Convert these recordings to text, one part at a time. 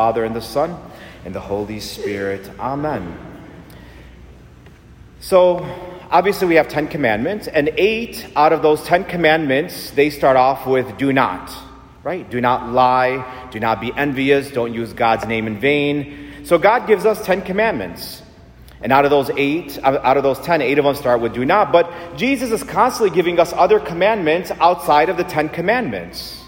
Father and the Son and the Holy Spirit. Amen. So, obviously, we have 10 commandments, and eight out of those 10 commandments, they start off with do not, right? Do not lie, do not be envious, don't use God's name in vain. So, God gives us 10 commandments. And out of those eight, out of those ten, eight of them start with do not. But Jesus is constantly giving us other commandments outside of the Ten Commandments.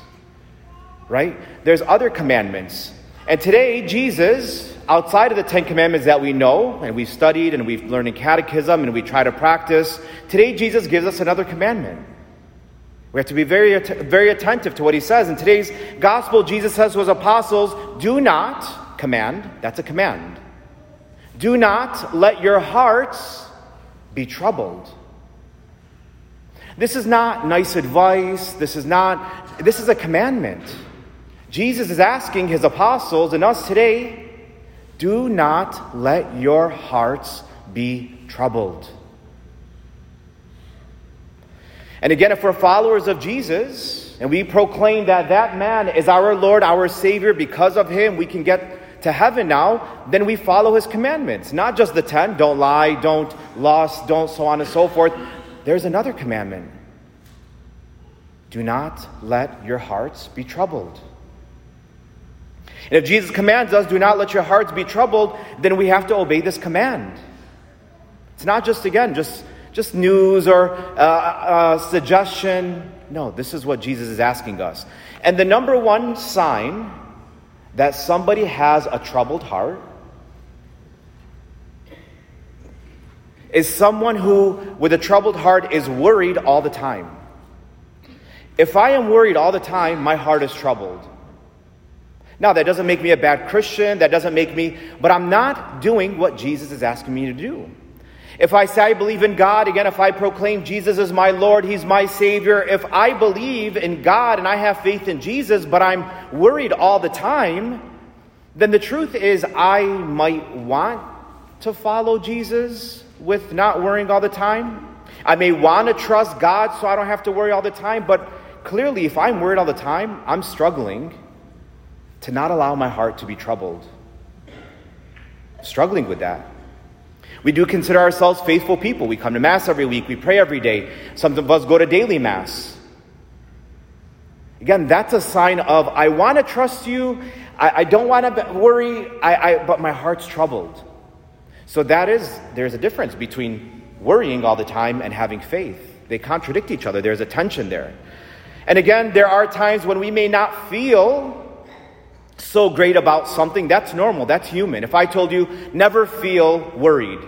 Right? There's other commandments and today, Jesus, outside of the Ten Commandments that we know and we've studied and we've learned in catechism and we try to practice, today Jesus gives us another commandment. We have to be very, very attentive to what he says. In today's gospel, Jesus says to his apostles, Do not command, that's a command. Do not let your hearts be troubled. This is not nice advice. This is not, this is a commandment. Jesus is asking his apostles and us today do not let your hearts be troubled. And again, if we're followers of Jesus and we proclaim that that man is our Lord, our Savior, because of him we can get to heaven now, then we follow his commandments. Not just the ten don't lie, don't lust, don't so on and so forth. There's another commandment do not let your hearts be troubled. And if Jesus commands us, do not let your hearts be troubled, then we have to obey this command. It's not just, again, just, just news or uh, uh, suggestion. No, this is what Jesus is asking us. And the number one sign that somebody has a troubled heart is someone who, with a troubled heart, is worried all the time. If I am worried all the time, my heart is troubled. Now, that doesn't make me a bad Christian. That doesn't make me, but I'm not doing what Jesus is asking me to do. If I say I believe in God, again, if I proclaim Jesus is my Lord, He's my Savior, if I believe in God and I have faith in Jesus, but I'm worried all the time, then the truth is I might want to follow Jesus with not worrying all the time. I may want to trust God so I don't have to worry all the time, but clearly, if I'm worried all the time, I'm struggling to not allow my heart to be troubled. Struggling with that. We do consider ourselves faithful people. We come to Mass every week, we pray every day. Some of us go to daily Mass. Again, that's a sign of I want to trust you, I, I don't want to worry, I, I, but my heart's troubled. So that is, there's a difference between worrying all the time and having faith. They contradict each other, there's a tension there. And again, there are times when we may not feel so great about something, that's normal, that's human. If I told you, never feel worried,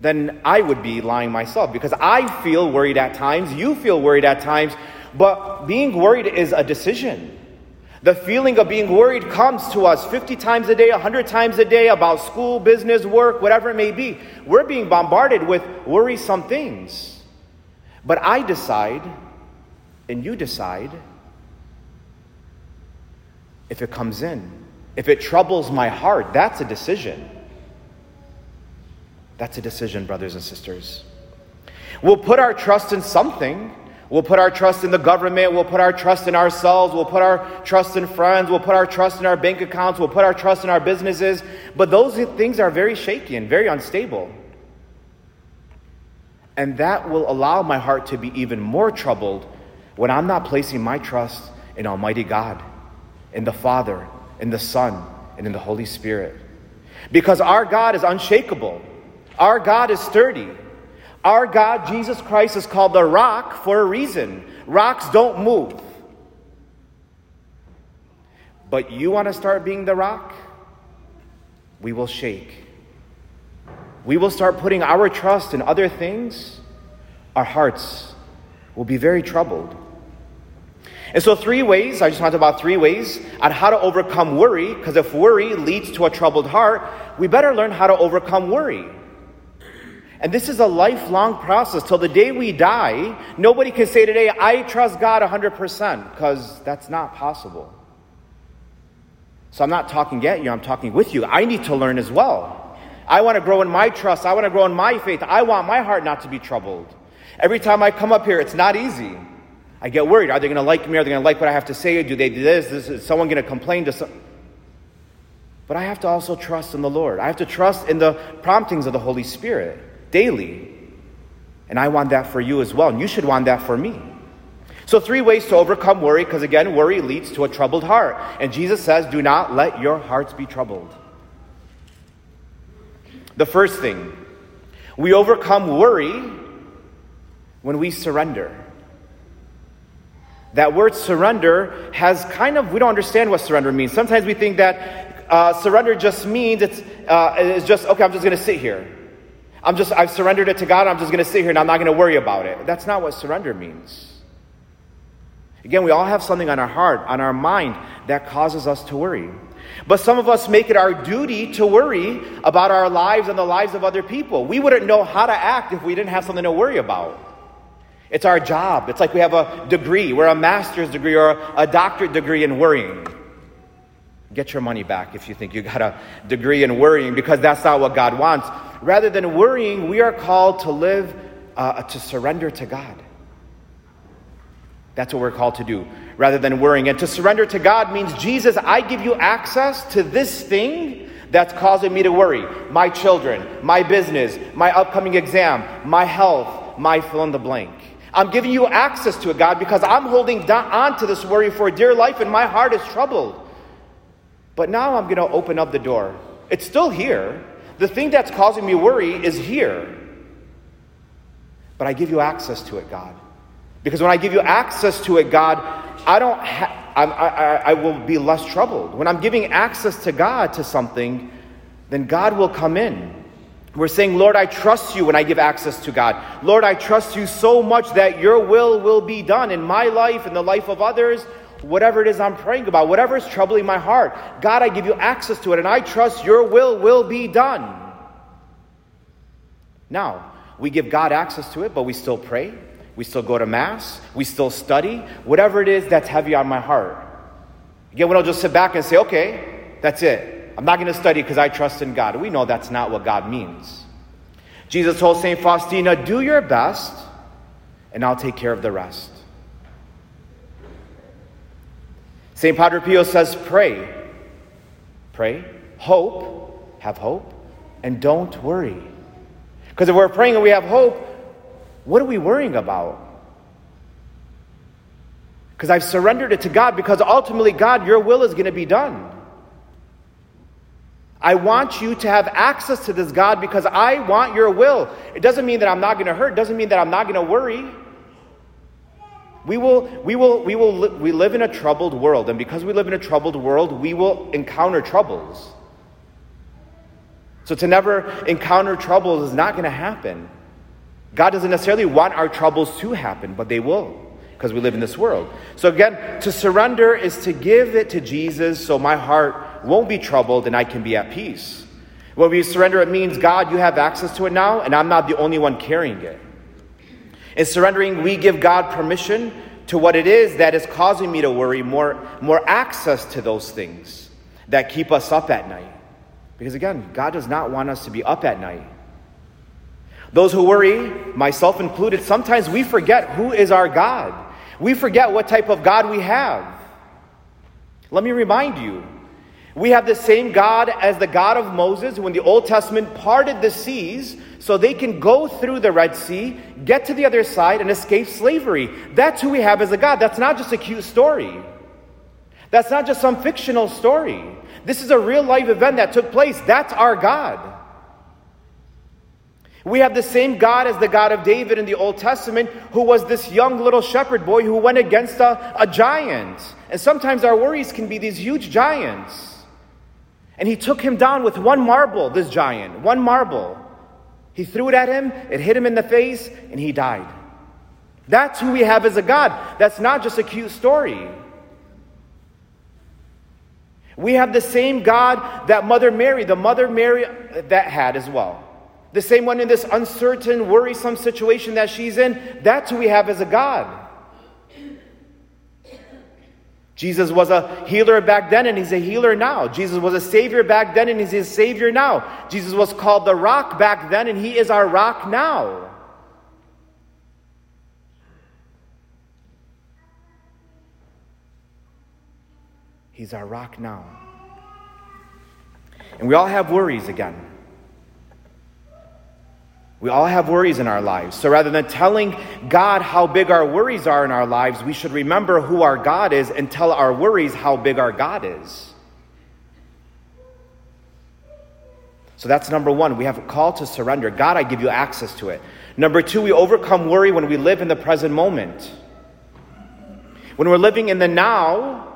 then I would be lying myself because I feel worried at times, you feel worried at times, but being worried is a decision. The feeling of being worried comes to us 50 times a day, 100 times a day about school, business, work, whatever it may be. We're being bombarded with worrisome things. But I decide, and you decide, if it comes in. If it troubles my heart, that's a decision. That's a decision, brothers and sisters. We'll put our trust in something. We'll put our trust in the government. We'll put our trust in ourselves. We'll put our trust in friends. We'll put our trust in our bank accounts. We'll put our trust in our businesses. But those things are very shaky and very unstable. And that will allow my heart to be even more troubled when I'm not placing my trust in Almighty God in the Father, in the Son, and in the Holy Spirit. Because our God is unshakable, our God is sturdy. Our God, Jesus Christ, is called the rock for a reason. Rocks don't move. But you want to start being the rock? We will shake. We will start putting our trust in other things. Our hearts will be very troubled. And so, three ways, I just talked about three ways on how to overcome worry, because if worry leads to a troubled heart, we better learn how to overcome worry. And this is a lifelong process. Till the day we die, nobody can say today, I trust God 100%, because that's not possible. So I'm not talking at you, I'm talking with you. I need to learn as well. I want to grow in my trust, I want to grow in my faith. I want my heart not to be troubled. Every time I come up here, it's not easy. I get worried. Are they going to like me? Are they going to like what I have to say? Do they do this? this is someone going to complain to some? But I have to also trust in the Lord. I have to trust in the promptings of the Holy Spirit daily. And I want that for you as well. And you should want that for me. So, three ways to overcome worry, because again, worry leads to a troubled heart. And Jesus says, Do not let your hearts be troubled. The first thing, we overcome worry when we surrender. That word surrender has kind of, we don't understand what surrender means. Sometimes we think that uh, surrender just means it's, uh, it's just, okay, I'm just going to sit here. I'm just, I've surrendered it to God, I'm just going to sit here and I'm not going to worry about it. That's not what surrender means. Again, we all have something on our heart, on our mind, that causes us to worry. But some of us make it our duty to worry about our lives and the lives of other people. We wouldn't know how to act if we didn't have something to worry about. It's our job. It's like we have a degree. We're a master's degree or a doctorate degree in worrying. Get your money back if you think you got a degree in worrying because that's not what God wants. Rather than worrying, we are called to live, uh, to surrender to God. That's what we're called to do rather than worrying. And to surrender to God means, Jesus, I give you access to this thing that's causing me to worry my children, my business, my upcoming exam, my health, my fill in the blank. I'm giving you access to it, God, because I'm holding on to this worry for dear life and my heart is troubled. But now I'm going to open up the door. It's still here. The thing that's causing me worry is here. But I give you access to it, God. Because when I give you access to it, God, I don't ha- I, I, I will be less troubled. When I'm giving access to God to something, then God will come in. We're saying, Lord, I trust you when I give access to God. Lord, I trust you so much that your will will be done in my life, in the life of others, whatever it is I'm praying about, whatever is troubling my heart. God, I give you access to it, and I trust your will will be done. Now, we give God access to it, but we still pray. We still go to Mass. We still study. Whatever it is that's heavy on my heart. Again, we don't just sit back and say, okay, that's it. I'm not going to study because I trust in God. We know that's not what God means. Jesus told St. Faustina, Do your best, and I'll take care of the rest. St. Padre Pio says, Pray. Pray. Hope. Have hope. And don't worry. Because if we're praying and we have hope, what are we worrying about? Because I've surrendered it to God, because ultimately, God, your will is going to be done. I want you to have access to this God because I want your will. It doesn't mean that I'm not going to hurt. It doesn't mean that I'm not going to worry. We will, we will, we will, we live in a troubled world, and because we live in a troubled world, we will encounter troubles. So to never encounter troubles is not going to happen. God doesn't necessarily want our troubles to happen, but they will because we live in this world. So again, to surrender is to give it to Jesus so my heart won't be troubled and I can be at peace. When we surrender, it means, God, you have access to it now, and I'm not the only one carrying it. In surrendering, we give God permission to what it is that is causing me to worry, more, more access to those things that keep us up at night. Because again, God does not want us to be up at night. Those who worry, myself included, sometimes we forget who is our God. We forget what type of God we have. Let me remind you we have the same God as the God of Moses, who in the Old Testament parted the seas so they can go through the Red Sea, get to the other side, and escape slavery. That's who we have as a God. That's not just a cute story. That's not just some fictional story. This is a real life event that took place. That's our God. We have the same God as the God of David in the Old Testament, who was this young little shepherd boy who went against a, a giant. And sometimes our worries can be these huge giants. And he took him down with one marble, this giant, one marble. He threw it at him, it hit him in the face, and he died. That's who we have as a God. That's not just a cute story. We have the same God that Mother Mary, the Mother Mary that had as well. The same one in this uncertain, worrisome situation that she's in. That's who we have as a God. Jesus was a healer back then and he's a healer now. Jesus was a savior back then and he's a savior now. Jesus was called the rock back then and he is our rock now. He's our rock now. And we all have worries again. We all have worries in our lives. So rather than telling God how big our worries are in our lives, we should remember who our God is and tell our worries how big our God is. So that's number one. We have a call to surrender. God, I give you access to it. Number two, we overcome worry when we live in the present moment. When we're living in the now,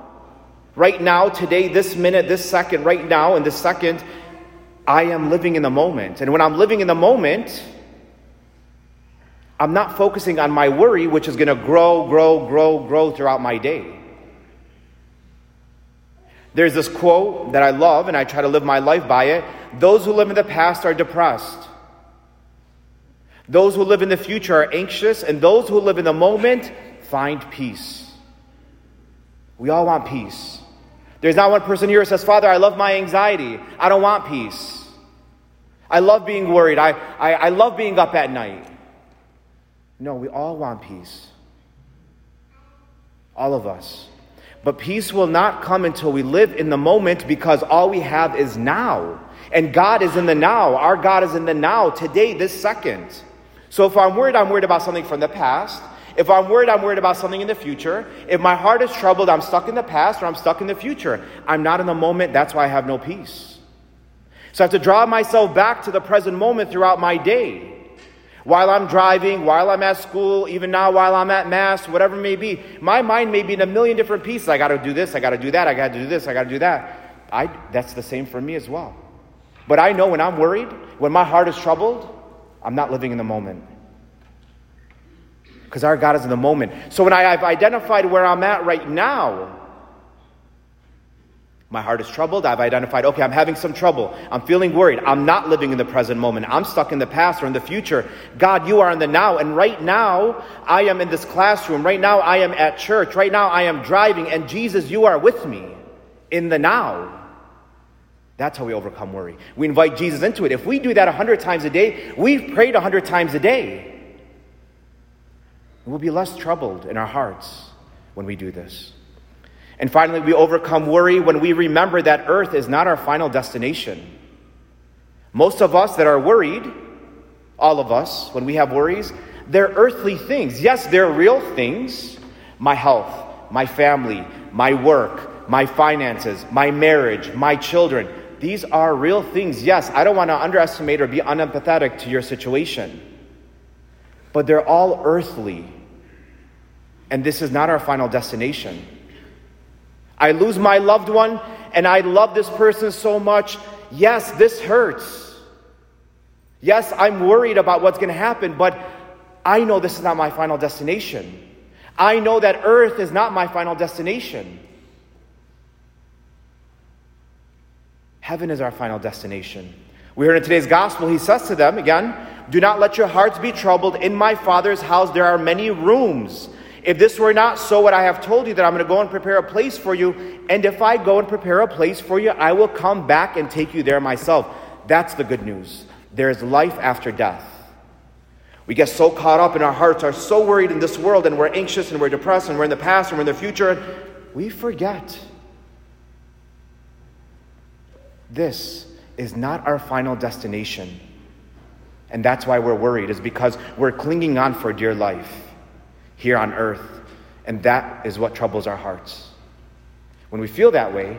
right now, today, this minute, this second, right now, in this second, I am living in the moment. And when I'm living in the moment, I'm not focusing on my worry, which is going to grow, grow, grow, grow throughout my day. There's this quote that I love, and I try to live my life by it those who live in the past are depressed. Those who live in the future are anxious, and those who live in the moment find peace. We all want peace. There's not one person here who says, Father, I love my anxiety. I don't want peace. I love being worried. I, I, I love being up at night. No, we all want peace. All of us. But peace will not come until we live in the moment because all we have is now. And God is in the now. Our God is in the now, today, this second. So if I'm worried, I'm worried about something from the past. If I'm worried, I'm worried about something in the future. If my heart is troubled, I'm stuck in the past or I'm stuck in the future. I'm not in the moment. That's why I have no peace. So I have to draw myself back to the present moment throughout my day. While I'm driving, while I'm at school, even now while I'm at Mass, whatever it may be, my mind may be in a million different pieces. I got to do this, I got to do that, I got to do this, I got to do that. I, that's the same for me as well. But I know when I'm worried, when my heart is troubled, I'm not living in the moment. Because our God is in the moment. So when I, have identified where I'm at right now, my heart is troubled. I've identified, okay, I'm having some trouble. I'm feeling worried. I'm not living in the present moment. I'm stuck in the past or in the future. God, you are in the now. And right now, I am in this classroom. Right now, I am at church. Right now, I am driving. And Jesus, you are with me in the now. That's how we overcome worry. We invite Jesus into it. If we do that a hundred times a day, we've prayed a hundred times a day. We'll be less troubled in our hearts when we do this. And finally, we overcome worry when we remember that earth is not our final destination. Most of us that are worried, all of us, when we have worries, they're earthly things. Yes, they're real things my health, my family, my work, my finances, my marriage, my children. These are real things. Yes, I don't want to underestimate or be unempathetic to your situation, but they're all earthly. And this is not our final destination. I lose my loved one and I love this person so much. Yes, this hurts. Yes, I'm worried about what's going to happen, but I know this is not my final destination. I know that earth is not my final destination. Heaven is our final destination. We heard in today's gospel, he says to them again, Do not let your hearts be troubled. In my Father's house there are many rooms. If this were not so, what I have told you, that I'm going to go and prepare a place for you. And if I go and prepare a place for you, I will come back and take you there myself. That's the good news. There is life after death. We get so caught up in our hearts, are so worried in this world, and we're anxious and we're depressed, and we're in the past and we're in the future. And we forget this is not our final destination. And that's why we're worried, is because we're clinging on for dear life here on earth. And that is what troubles our hearts. When we feel that way,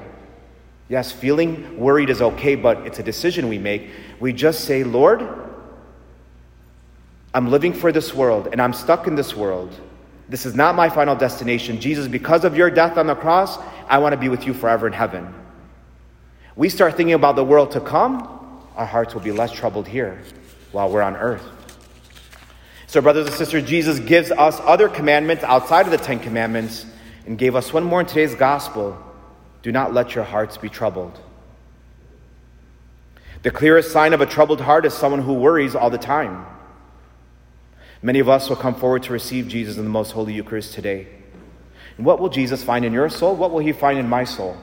yes, feeling worried is okay, but it's a decision we make. We just say, Lord, I'm living for this world and I'm stuck in this world. This is not my final destination. Jesus, because of your death on the cross, I want to be with you forever in heaven we start thinking about the world to come, our hearts will be less troubled here while we're on earth. So, brothers and sisters, Jesus gives us other commandments outside of the Ten Commandments and gave us one more in today's gospel do not let your hearts be troubled. The clearest sign of a troubled heart is someone who worries all the time. Many of us will come forward to receive Jesus in the most holy Eucharist today. And what will Jesus find in your soul? What will he find in my soul?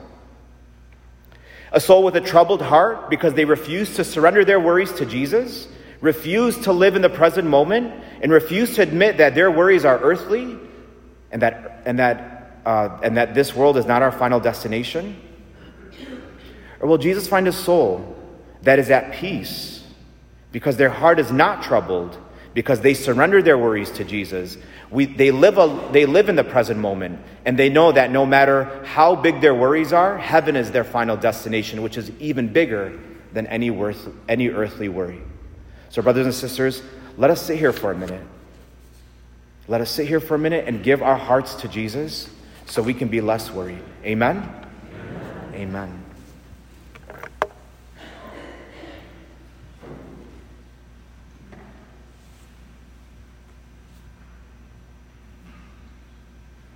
A soul with a troubled heart because they refuse to surrender their worries to Jesus, refuse to live in the present moment, and refuse to admit that their worries are earthly and that, and that, uh, and that this world is not our final destination. Or will Jesus find a soul that is at peace because their heart is not troubled, because they surrender their worries to Jesus? We, they, live a, they live in the present moment, and they know that no matter how big their worries are, heaven is their final destination, which is even bigger than any, worth, any earthly worry. So, brothers and sisters, let us sit here for a minute. Let us sit here for a minute and give our hearts to Jesus so we can be less worried. Amen? Amen. Amen.